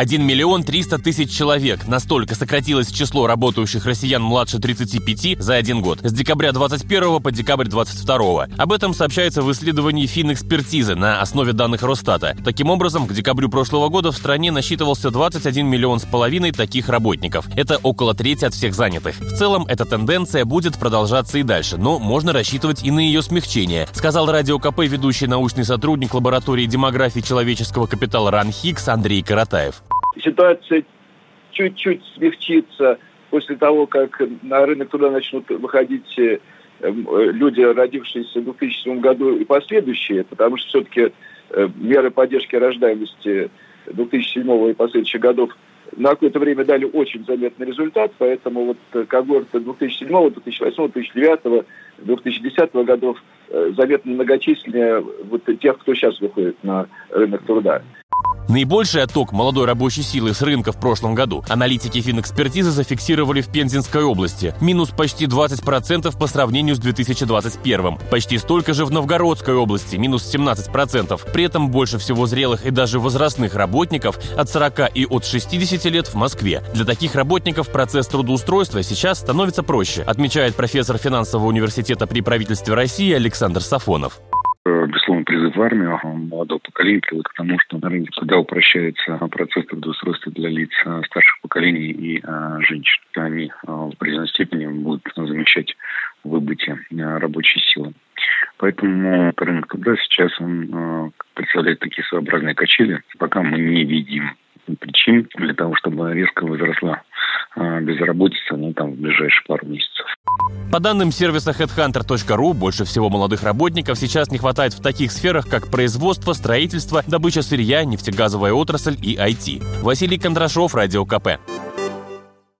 1 миллион 300 тысяч человек. Настолько сократилось число работающих россиян младше 35 за один год. С декабря 21 по декабрь 22. Об этом сообщается в исследовании Финэкспертизы на основе данных Росстата. Таким образом, к декабрю прошлого года в стране насчитывался 21 миллион с половиной таких работников. Это около трети от всех занятых. В целом, эта тенденция будет продолжаться и дальше, но можно рассчитывать и на ее смягчение, сказал Радио КП ведущий научный сотрудник лаборатории демографии человеческого капитала РАН Хикс Андрей Каратаев ситуация чуть-чуть смягчится после того, как на рынок туда начнут выходить э, люди, родившиеся в 2007 году и последующие, потому что все-таки э, меры поддержки рождаемости 2007 и последующих годов на какое-то время дали очень заметный результат, поэтому вот когорты 2007, 2008, 2009, 2010 годов э, заметно многочисленнее вот тех, кто сейчас выходит на рынок труда. Наибольший отток молодой рабочей силы с рынка в прошлом году аналитики финэкспертизы зафиксировали в Пензенской области. Минус почти 20% по сравнению с 2021. Почти столько же в Новгородской области, минус 17%. При этом больше всего зрелых и даже возрастных работников от 40 и от 60 лет в Москве. Для таких работников процесс трудоустройства сейчас становится проще, отмечает профессор финансового университета при правительстве России Александр Сафонов. Безусловно, призыв в армию молодого поколения приводит к тому, что на рынке труда упрощается процесс трудоустройства для лиц э, старших поколений и а, женщин. Они а, в определенной степени будут замечать выбытие рабочей силы. Поэтому рынок труда сейчас он а, представляет такие своеобразные качели, пока мы не видим причин для того, чтобы резко возросла безработица ну, там, в ближайшие пару месяцев. По данным сервиса headhunter.ru, больше всего молодых работников сейчас не хватает в таких сферах, как производство, строительство, добыча сырья, нефтегазовая отрасль и IT. Василий Кондрашов, Радио КП.